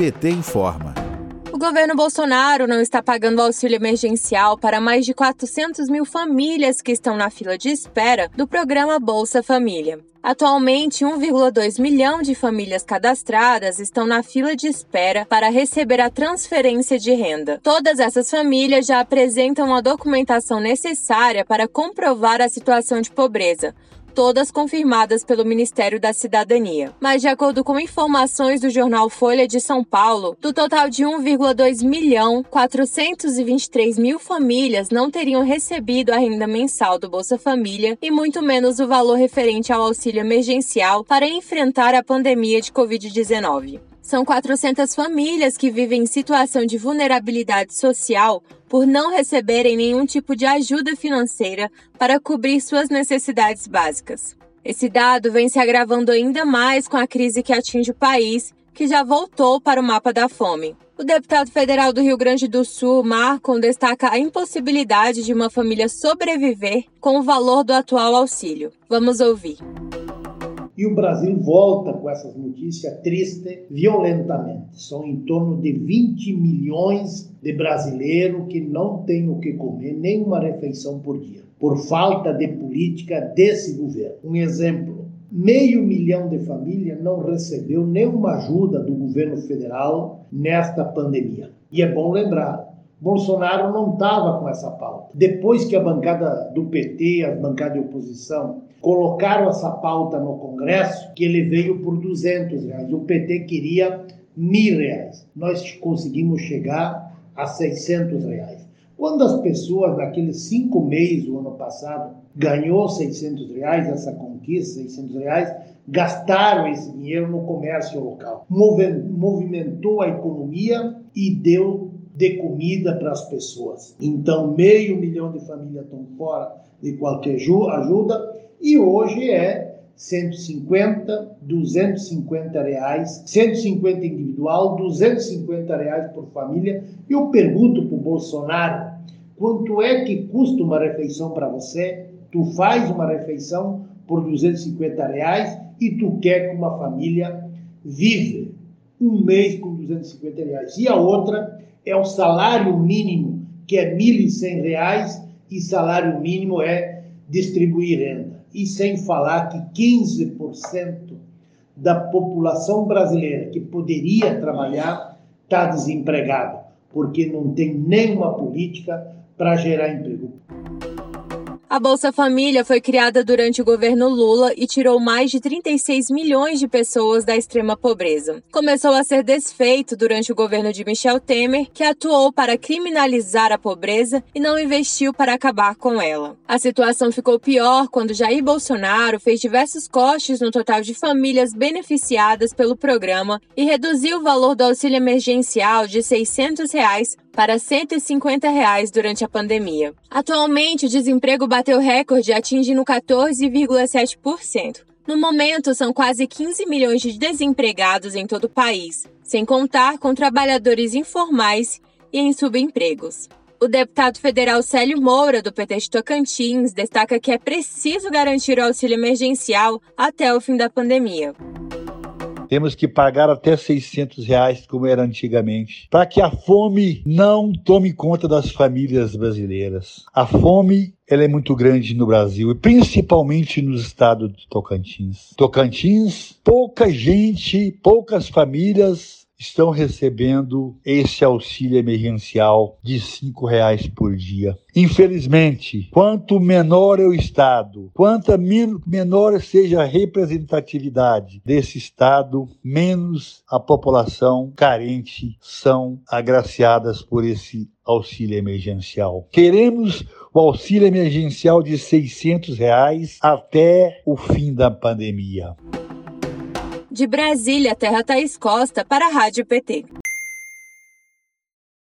PT informa. O governo Bolsonaro não está pagando auxílio emergencial para mais de 400 mil famílias que estão na fila de espera do programa Bolsa Família. Atualmente, 1,2 milhão de famílias cadastradas estão na fila de espera para receber a transferência de renda. Todas essas famílias já apresentam a documentação necessária para comprovar a situação de pobreza, todas confirmadas pelo Ministério da Cidadania. Mas, de acordo com informações do jornal Folha de São Paulo, do total de 1,2 milhão 423 mil famílias não teriam recebido a renda mensal do Bolsa Família e muito menos o valor referente ao auxílio emergencial para enfrentar a pandemia de Covid-19. São 400 famílias que vivem em situação de vulnerabilidade social por não receberem nenhum tipo de ajuda financeira para cobrir suas necessidades básicas. Esse dado vem se agravando ainda mais com a crise que atinge o país, que já voltou para o mapa da fome. O deputado federal do Rio Grande do Sul, Marcon, destaca a impossibilidade de uma família sobreviver com o valor do atual auxílio. Vamos ouvir. E o Brasil volta com essas notícias tristes violentamente. São em torno de 20 milhões de brasileiros que não têm o que comer, nem uma refeição por dia, por falta de política desse governo. Um exemplo: meio milhão de famílias não recebeu nenhuma ajuda do governo federal nesta pandemia. E é bom lembrar, Bolsonaro não estava com essa pauta. Depois que a bancada do PT, as bancadas de oposição, colocaram essa pauta no Congresso, que ele veio por 200 reais. O PT queria mil reais. Nós conseguimos chegar a 600 reais. Quando as pessoas, naqueles cinco meses do ano passado, ganhou 600 reais, essa conquista, 600 reais, gastaram esse dinheiro no comércio local. Movimentou a economia e deu de comida para as pessoas. Então, meio milhão de famílias estão fora de qualquer ajuda e hoje é 150, 250 reais, 150 individual, 250 reais por família. Eu pergunto para o Bolsonaro quanto é que custa uma refeição para você? Tu faz uma refeição por 250 reais e tu quer que uma família vive um mês com 250 reais. E a outra é o salário mínimo, que é R$ 1.100, e salário mínimo é distribuir renda. E sem falar que 15% da população brasileira que poderia trabalhar está desempregado, porque não tem nenhuma política para gerar emprego. A Bolsa Família foi criada durante o governo Lula e tirou mais de 36 milhões de pessoas da extrema pobreza. Começou a ser desfeito durante o governo de Michel Temer, que atuou para criminalizar a pobreza e não investiu para acabar com ela. A situação ficou pior quando Jair Bolsonaro fez diversos cortes no total de famílias beneficiadas pelo programa e reduziu o valor do auxílio emergencial de 600 reais para 150 reais durante a pandemia. Atualmente, o desemprego bateu recorde atingindo 14,7%. No momento, são quase 15 milhões de desempregados em todo o país, sem contar com trabalhadores informais e em subempregos. O deputado federal Célio Moura, do PT de Tocantins, destaca que é preciso garantir o auxílio emergencial até o fim da pandemia temos que pagar até 600 reais, como era antigamente, para que a fome não tome conta das famílias brasileiras. A fome ela é muito grande no Brasil e principalmente no estado de Tocantins. Tocantins, pouca gente, poucas famílias estão recebendo esse auxílio emergencial de cinco reais por dia. Infelizmente, quanto menor é o Estado, quanto menor seja a representatividade desse Estado, menos a população carente são agraciadas por esse auxílio emergencial. Queremos o auxílio emergencial de 600 reais até o fim da pandemia. De Brasília, Terra Thaís Costa, para a Rádio PT.